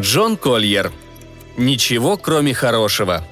Джон Кольер. Ничего, кроме хорошего.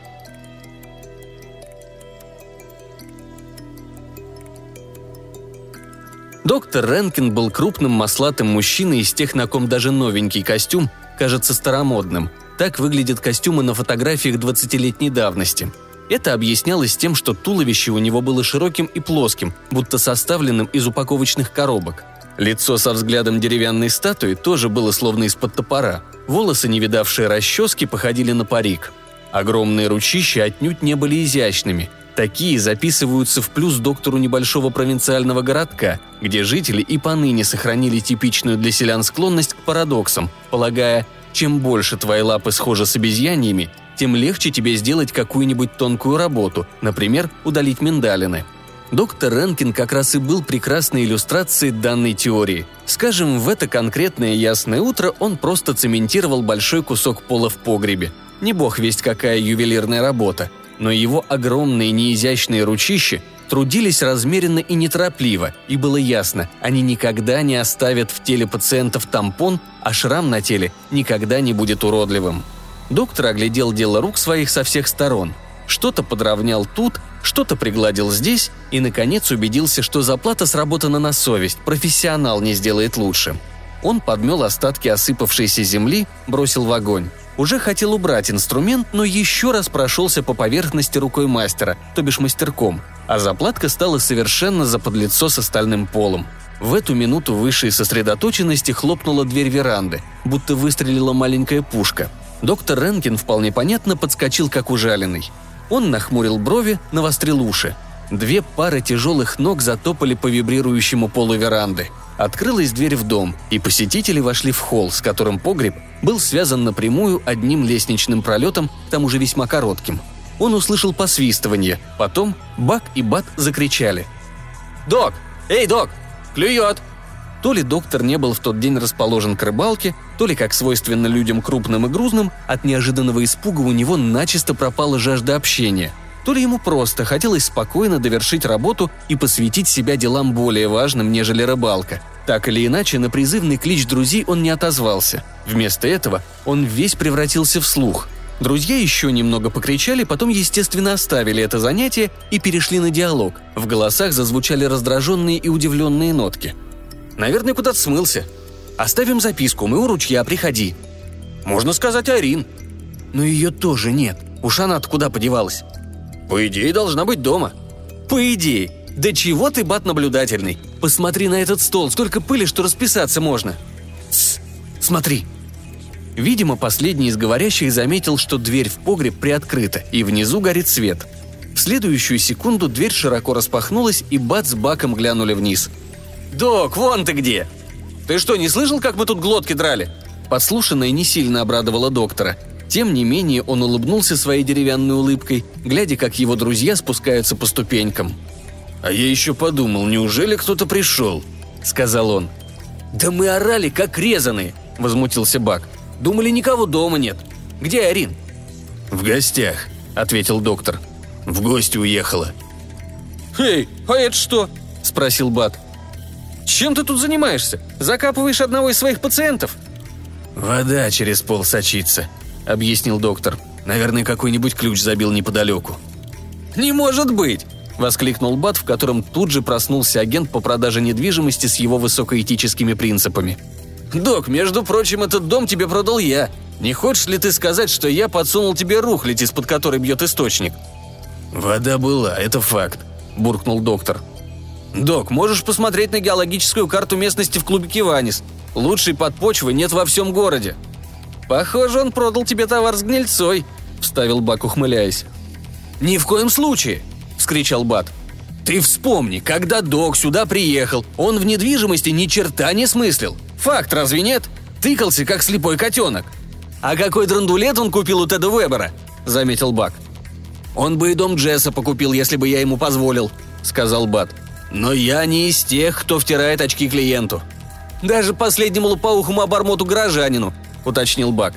Доктор Ренкин был крупным маслатым мужчиной из тех, на ком даже новенький костюм кажется старомодным. Так выглядят костюмы на фотографиях 20-летней давности. Это объяснялось тем, что туловище у него было широким и плоским, будто составленным из упаковочных коробок. Лицо со взглядом деревянной статуи тоже было словно из-под топора. Волосы, не видавшие расчески, походили на парик. Огромные ручища отнюдь не были изящными. Такие записываются в плюс доктору небольшого провинциального городка, где жители и поныне сохранили типичную для селян склонность к парадоксам, полагая, чем больше твои лапы схожи с обезьяньями, тем легче тебе сделать какую-нибудь тонкую работу, например, удалить миндалины. Доктор Ренкин как раз и был прекрасной иллюстрацией данной теории. Скажем, в это конкретное ясное утро он просто цементировал большой кусок пола в погребе. Не бог весть какая ювелирная работа, но его огромные неизящные ручища трудились размеренно и неторопливо, и было ясно, они никогда не оставят в теле пациентов тампон, а шрам на теле никогда не будет уродливым. Доктор оглядел дело рук своих со всех сторон. Что-то подровнял тут, что-то пригладил здесь и, наконец, убедился, что заплата сработана на совесть, профессионал не сделает лучше. Он подмел остатки осыпавшейся земли, бросил в огонь. Уже хотел убрать инструмент, но еще раз прошелся по поверхности рукой мастера, то бишь мастерком, а заплатка стала совершенно заподлицо с остальным полом. В эту минуту высшей сосредоточенности хлопнула дверь веранды, будто выстрелила маленькая пушка. Доктор Ренкин вполне понятно подскочил как ужаленный. Он нахмурил брови, навострил уши. Две пары тяжелых ног затопали по вибрирующему полу веранды. Открылась дверь в дом, и посетители вошли в холл, с которым погреб был связан напрямую одним лестничным пролетом, к тому же весьма коротким. Он услышал посвистывание, потом Бак и Бат закричали. «Док! Эй, док! Клюет!» То ли доктор не был в тот день расположен к рыбалке, то ли, как свойственно людям крупным и грузным, от неожиданного испуга у него начисто пропала жажда общения. То ли ему просто хотелось спокойно довершить работу и посвятить себя делам более важным, нежели рыбалка. Так или иначе, на призывный клич друзей он не отозвался. Вместо этого он весь превратился в слух. Друзья еще немного покричали, потом, естественно, оставили это занятие и перешли на диалог. В голосах зазвучали раздраженные и удивленные нотки – Наверное, куда-то смылся. Оставим записку, мы у ручья, приходи. Можно сказать Арин. Но ее тоже нет. Уж она куда подевалась? По идее, должна быть дома. По идее. Да чего ты, бат, наблюдательный? Посмотри на этот стол, столько пыли, что расписаться можно. Тсс, смотри. Видимо, последний из говорящих заметил, что дверь в погреб приоткрыта, и внизу горит свет. В следующую секунду дверь широко распахнулась, и Бат с Баком глянули вниз – «Док, вон ты где!» «Ты что, не слышал, как мы тут глотки драли?» Подслушанное не сильно обрадовало доктора. Тем не менее, он улыбнулся своей деревянной улыбкой, глядя, как его друзья спускаются по ступенькам. «А я еще подумал, неужели кто-то пришел?» – сказал он. «Да мы орали, как резаные!» – возмутился Бак. «Думали, никого дома нет. Где Арин?» «В гостях», – ответил доктор. «В гости уехала». «Эй, а это что?» – спросил Бат. Чем ты тут занимаешься? Закапываешь одного из своих пациентов?» «Вода через пол сочится», — объяснил доктор. «Наверное, какой-нибудь ключ забил неподалеку». «Не может быть!» — воскликнул Бат, в котором тут же проснулся агент по продаже недвижимости с его высокоэтическими принципами. «Док, между прочим, этот дом тебе продал я. Не хочешь ли ты сказать, что я подсунул тебе рухлядь, из-под которой бьет источник?» «Вода была, это факт», – буркнул доктор. «Док, можешь посмотреть на геологическую карту местности в клубе Киванис. Лучшей подпочвы нет во всем городе». «Похоже, он продал тебе товар с гнильцой», — вставил Бак, ухмыляясь. «Ни в коем случае!» — вскричал Бат. «Ты вспомни, когда Док сюда приехал, он в недвижимости ни черта не смыслил. Факт, разве нет? Тыкался, как слепой котенок. А какой драндулет он купил у Теда Вебера?» – заметил Бак. «Он бы и дом Джесса покупил, если бы я ему позволил», – сказал Бат. Но я не из тех, кто втирает очки клиенту. Даже последнему лопоухому обормоту горожанину, уточнил Бак.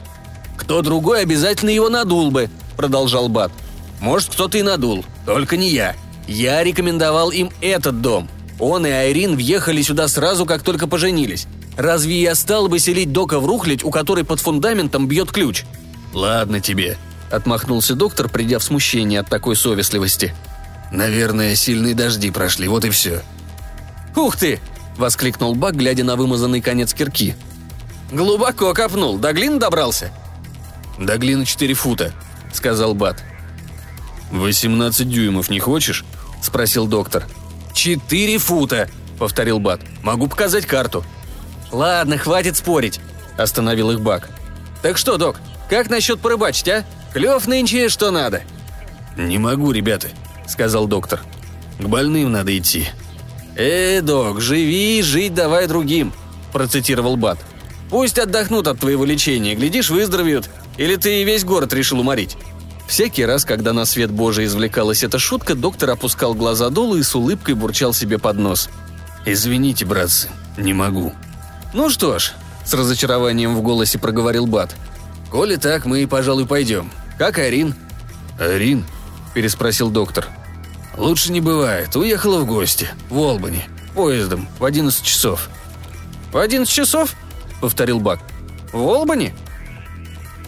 Кто другой обязательно его надул бы, продолжал Бат. Может, кто-то и надул, только не я. Я рекомендовал им этот дом. Он и Айрин въехали сюда сразу, как только поженились. Разве я стал бы селить Дока в рухлядь, у которой под фундаментом бьет ключ?» «Ладно тебе», — отмахнулся доктор, придя в смущение от такой совестливости. «Наверное, сильные дожди прошли, вот и все». «Ух ты!» — воскликнул Бак, глядя на вымазанный конец кирки. «Глубоко копнул, до глины добрался?» «До глины четыре фута», — сказал Бат. «Восемнадцать дюймов не хочешь?» — спросил доктор. «Четыре фута», — повторил Бат. «Могу показать карту». «Ладно, хватит спорить», — остановил их Бак. «Так что, док, как насчет порыбачить, а? Клев нынче что надо?» «Не могу, ребята», — сказал доктор. «К больным надо идти». «Э, док, живи, жить давай другим», — процитировал Бат. «Пусть отдохнут от твоего лечения, глядишь, выздоровеют. Или ты весь город решил уморить?» Всякий раз, когда на свет Божий извлекалась эта шутка, доктор опускал глаза долу и с улыбкой бурчал себе под нос. «Извините, братцы, не могу». «Ну что ж», — с разочарованием в голосе проговорил Бат. «Коли так, мы, пожалуй, пойдем. Как Арин?» «Арин?» – переспросил доктор. «Лучше не бывает. Уехала в гости. В Олбани. Поездом. В 11 часов». «В 11 часов?» – повторил Бак. «В Олбани?»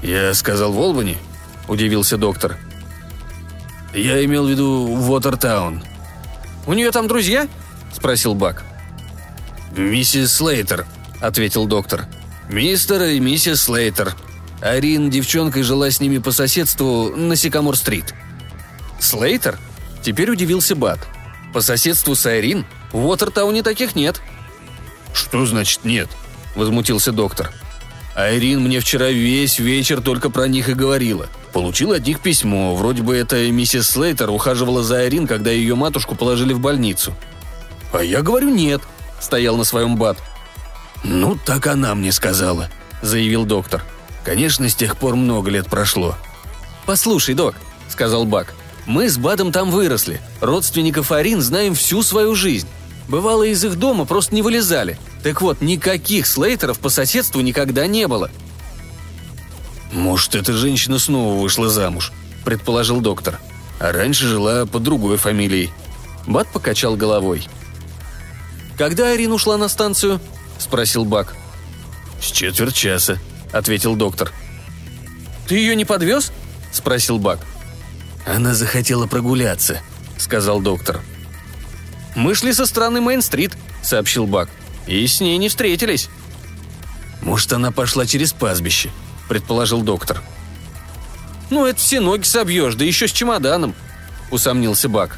«Я сказал в Олбани?» – удивился доктор. «Я имел в виду Уотертаун». «У нее там друзья?» – спросил Бак. «Миссис Слейтер», – ответил доктор. «Мистер и миссис Слейтер. Айрин девчонкой жила с ними по соседству на Сикамор-стрит». «Слейтер?» Теперь удивился Бак. «По соседству с Айрин? В Уотертауне таких нет». «Что значит нет?» – возмутился доктор. Айрин мне вчера весь вечер только про них и говорила. Получил от них письмо, вроде бы это миссис Слейтер ухаживала за Айрин, когда ее матушку положили в больницу. «А я говорю нет», — стоял на своем бат. «Ну, так она мне сказала», — заявил доктор. «Конечно, с тех пор много лет прошло». «Послушай, док», — сказал Бак, — «мы с Бадом там выросли. Родственников Арин знаем всю свою жизнь. Бывало, из их дома просто не вылезали. Так вот, никаких слейтеров по соседству никогда не было. «Может, эта женщина снова вышла замуж», — предположил доктор. «А раньше жила под другой фамилией». Бат покачал головой. «Когда Арин ушла на станцию?» – спросил Бак. «С четверть часа», – ответил доктор. «Ты ее не подвез?» – спросил Бак. «Она захотела прогуляться», – сказал доктор. «Мы шли со стороны Мейн-стрит», — сообщил Бак. «И с ней не встретились». «Может, она пошла через пастбище», — предположил доктор. «Ну, это все ноги собьешь, да еще с чемоданом», — усомнился Бак.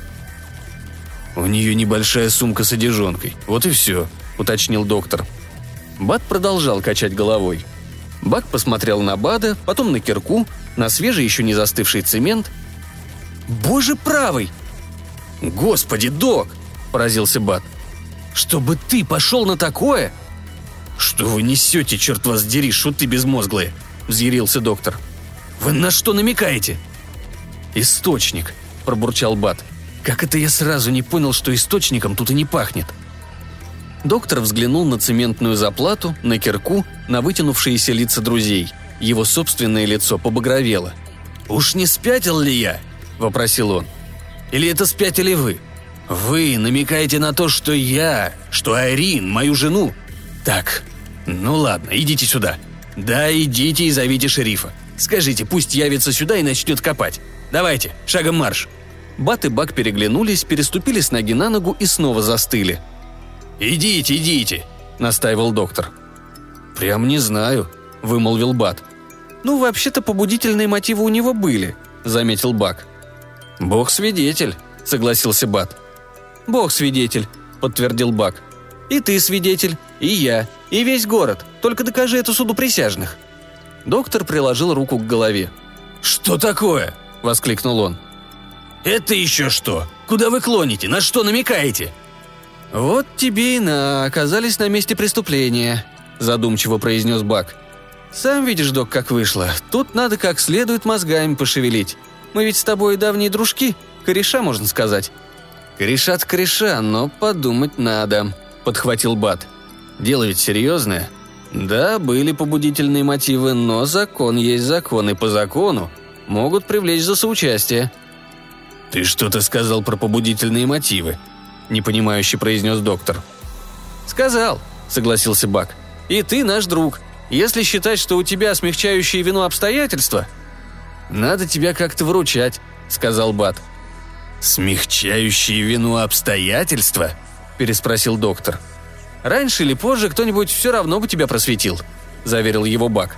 «У нее небольшая сумка с одежонкой. Вот и все», — уточнил доктор. Бат продолжал качать головой. Бак посмотрел на Бада, потом на кирку, на свежий еще не застывший цемент. «Боже правый!» «Господи, док!» поразился Бат. «Чтобы ты пошел на такое?» «Что вы несете, черт вас дери, шуты безмозглые?» – взъярился доктор. «Вы на что намекаете?» «Источник», – пробурчал Бат. «Как это я сразу не понял, что источником тут и не пахнет?» Доктор взглянул на цементную заплату, на кирку, на вытянувшиеся лица друзей. Его собственное лицо побагровело. «Уж не спятил ли я?» – вопросил он. «Или это спятили вы?» Вы намекаете на то, что я, что Айрин, мою жену? Так, ну ладно, идите сюда. Да, идите и зовите шерифа. Скажите, пусть явится сюда и начнет копать. Давайте, шагом марш. Бат и Бак переглянулись, переступили с ноги на ногу и снова застыли. «Идите, идите», — настаивал доктор. «Прям не знаю», — вымолвил Бат. «Ну, вообще-то побудительные мотивы у него были», — заметил Бак. «Бог свидетель», — согласился Бат. «Бог свидетель», — подтвердил Бак. «И ты свидетель, и я, и весь город. Только докажи это суду присяжных». Доктор приложил руку к голове. «Что такое?» – воскликнул он. «Это еще что? Куда вы клоните? На что намекаете?» «Вот тебе и на, оказались на месте преступления», – задумчиво произнес Бак. «Сам видишь, док, как вышло. Тут надо как следует мозгами пошевелить. Мы ведь с тобой давние дружки, кореша, можно сказать. «Корешат кореша, но подумать надо», — подхватил Бат. «Дело ведь серьезное. Да, были побудительные мотивы, но закон есть закон, и по закону могут привлечь за соучастие». «Ты что-то сказал про побудительные мотивы?» – непонимающе произнес доктор. «Сказал», – согласился Бак. «И ты наш друг. Если считать, что у тебя смягчающие вину обстоятельства...» «Надо тебя как-то выручать», – сказал Бат. «Смягчающие вину обстоятельства?» – переспросил доктор. «Раньше или позже кто-нибудь все равно бы тебя просветил», – заверил его Бак.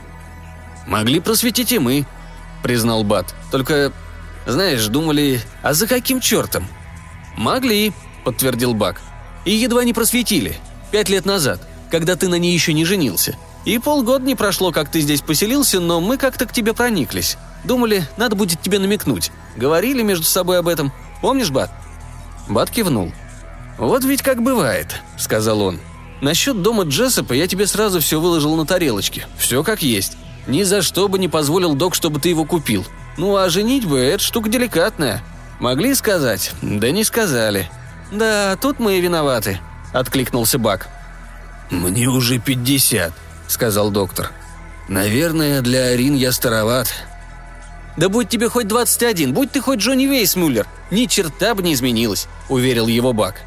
«Могли просветить и мы», – признал Бат. «Только, знаешь, думали, а за каким чертом?» «Могли», – подтвердил Бак. «И едва не просветили. Пять лет назад, когда ты на ней еще не женился. И полгода не прошло, как ты здесь поселился, но мы как-то к тебе прониклись. Думали, надо будет тебе намекнуть. Говорили между собой об этом. Помнишь, Бат?» Бат кивнул. «Вот ведь как бывает», — сказал он. «Насчет дома Джессопа я тебе сразу все выложил на тарелочке. Все как есть. Ни за что бы не позволил док, чтобы ты его купил. Ну а женить бы — это штука деликатная. Могли сказать? Да не сказали. Да, тут мы и виноваты», — откликнулся Бак. «Мне уже пятьдесят», — сказал доктор. «Наверное, для Арин я староват». «Да будь тебе хоть 21, будь ты хоть Джонни Вейсмюллер, ни черта бы не изменилось», — уверил его Бак.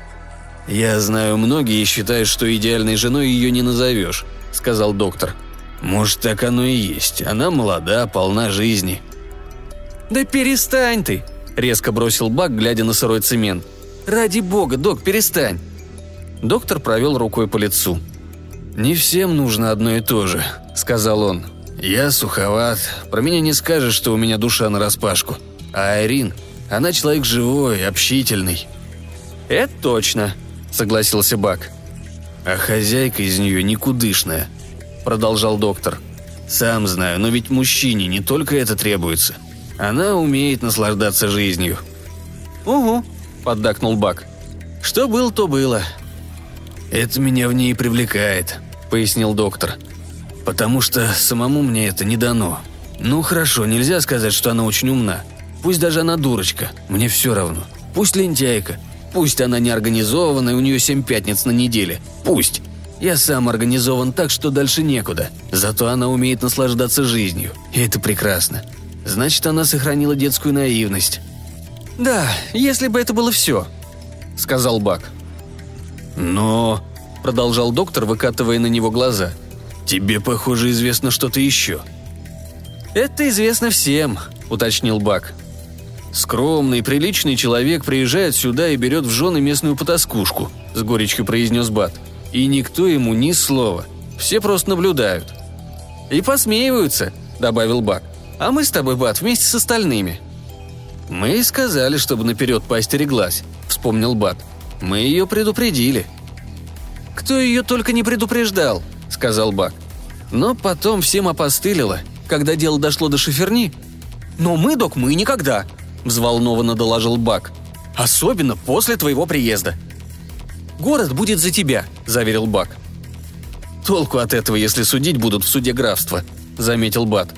«Я знаю, многие считают, что идеальной женой ее не назовешь», — сказал доктор. «Может, так оно и есть. Она молода, полна жизни». «Да перестань ты!» — резко бросил Бак, глядя на сырой цемент. «Ради бога, док, перестань!» Доктор провел рукой по лицу. «Не всем нужно одно и то же», — сказал он. «Я суховат, про меня не скажешь, что у меня душа нараспашку. А Айрин, она человек живой, общительный». «Это точно», — согласился Бак. «А хозяйка из нее никудышная», — продолжал доктор. «Сам знаю, но ведь мужчине не только это требуется. Она умеет наслаждаться жизнью». «Угу», — поддакнул Бак. «Что было, то было». «Это меня в ней привлекает», — пояснил доктор. «Потому что самому мне это не дано. Ну хорошо, нельзя сказать, что она очень умна. Пусть даже она дурочка, мне все равно. Пусть лентяйка, Пусть она не организована, и у нее семь пятниц на неделе. Пусть. Я сам организован так, что дальше некуда. Зато она умеет наслаждаться жизнью. И это прекрасно. Значит, она сохранила детскую наивность. «Да, если бы это было все», — сказал Бак. «Но...» — продолжал доктор, выкатывая на него глаза. «Тебе, похоже, известно что-то еще». «Это известно всем», — уточнил Бак. «Скромный, приличный человек приезжает сюда и берет в жены местную потаскушку», — с горечью произнес Бат. «И никто ему ни слова. Все просто наблюдают». «И посмеиваются», — добавил Бак. «А мы с тобой, Бат, вместе с остальными». «Мы и сказали, чтобы наперед поостереглась», — вспомнил Бат. «Мы ее предупредили». «Кто ее только не предупреждал», — сказал Бак. «Но потом всем опостылило, когда дело дошло до шиферни. Но мы, док, мы никогда», – взволнованно доложил Бак. «Особенно после твоего приезда». «Город будет за тебя», – заверил Бак. «Толку от этого, если судить будут в суде графства», – заметил Бат.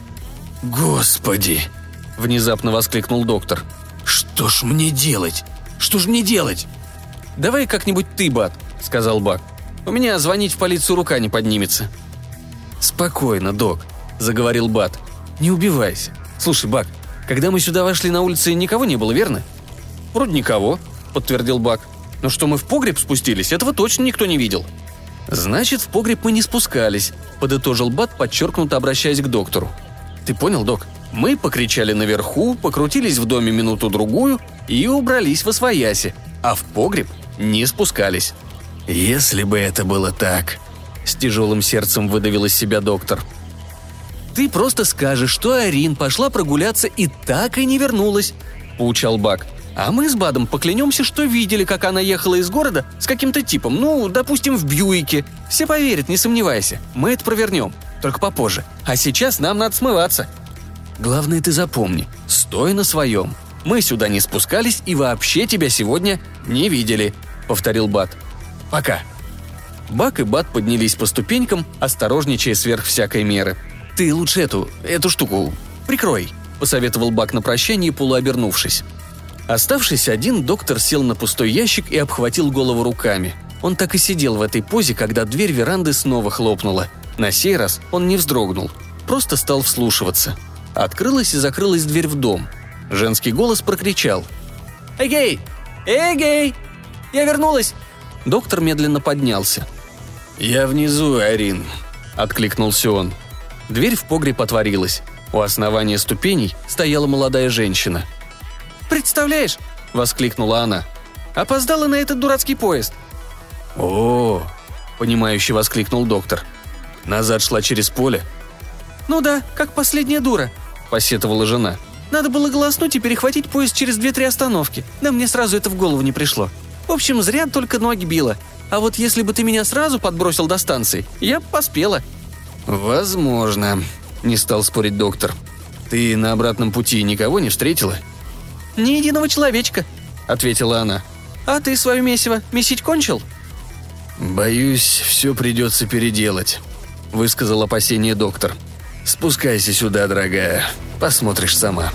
«Господи!» – внезапно воскликнул доктор. «Что ж мне делать? Что ж мне делать?» «Давай как-нибудь ты, Бат», – сказал Бак. «У меня звонить в полицию рука не поднимется». «Спокойно, док», – заговорил Бат. «Не убивайся. Слушай, Бак, когда мы сюда вошли на улице, никого не было, верно?» «Вроде никого», — подтвердил Бак. «Но что мы в погреб спустились, этого точно никто не видел». «Значит, в погреб мы не спускались», — подытожил Бат, подчеркнуто обращаясь к доктору. «Ты понял, док? Мы покричали наверху, покрутились в доме минуту-другую и убрались во свояси, а в погреб не спускались». «Если бы это было так», — с тяжелым сердцем выдавил из себя доктор — ты просто скажешь, что Арин пошла прогуляться и так и не вернулась», – поучал Бак. «А мы с Бадом поклянемся, что видели, как она ехала из города с каким-то типом, ну, допустим, в Бьюике. Все поверят, не сомневайся. Мы это провернем. Только попозже. А сейчас нам надо смываться». «Главное, ты запомни. Стой на своем. Мы сюда не спускались и вообще тебя сегодня не видели», — повторил Бат. «Пока». Бак и Бат поднялись по ступенькам, осторожничая сверх всякой меры – «Ты лучше эту, эту штуку прикрой», – посоветовал Бак на прощание, полуобернувшись. Оставшись один, доктор сел на пустой ящик и обхватил голову руками. Он так и сидел в этой позе, когда дверь веранды снова хлопнула. На сей раз он не вздрогнул, просто стал вслушиваться. Открылась и закрылась дверь в дом. Женский голос прокричал. «Эгей! Эгей!» Я вернулась!» Доктор медленно поднялся. «Я внизу, Арин», — откликнулся он. Дверь в погреб отворилась. У основания ступеней стояла молодая женщина. «Представляешь?» — воскликнула она. «Опоздала на этот дурацкий поезд». «О!» — понимающе воскликнул доктор. «Назад шла через поле?» «Ну да, как последняя дура», — посетовала жена. «Надо было голоснуть и перехватить поезд через две-три остановки. Да мне сразу это в голову не пришло. В общем, зря только ноги била. А вот если бы ты меня сразу подбросил до станции, я бы поспела». «Возможно», — не стал спорить доктор. «Ты на обратном пути никого не встретила?» «Ни единого человечка», — ответила она. «А ты свое месиво месить кончил?» «Боюсь, все придется переделать», — высказал опасение доктор. «Спускайся сюда, дорогая, посмотришь сама».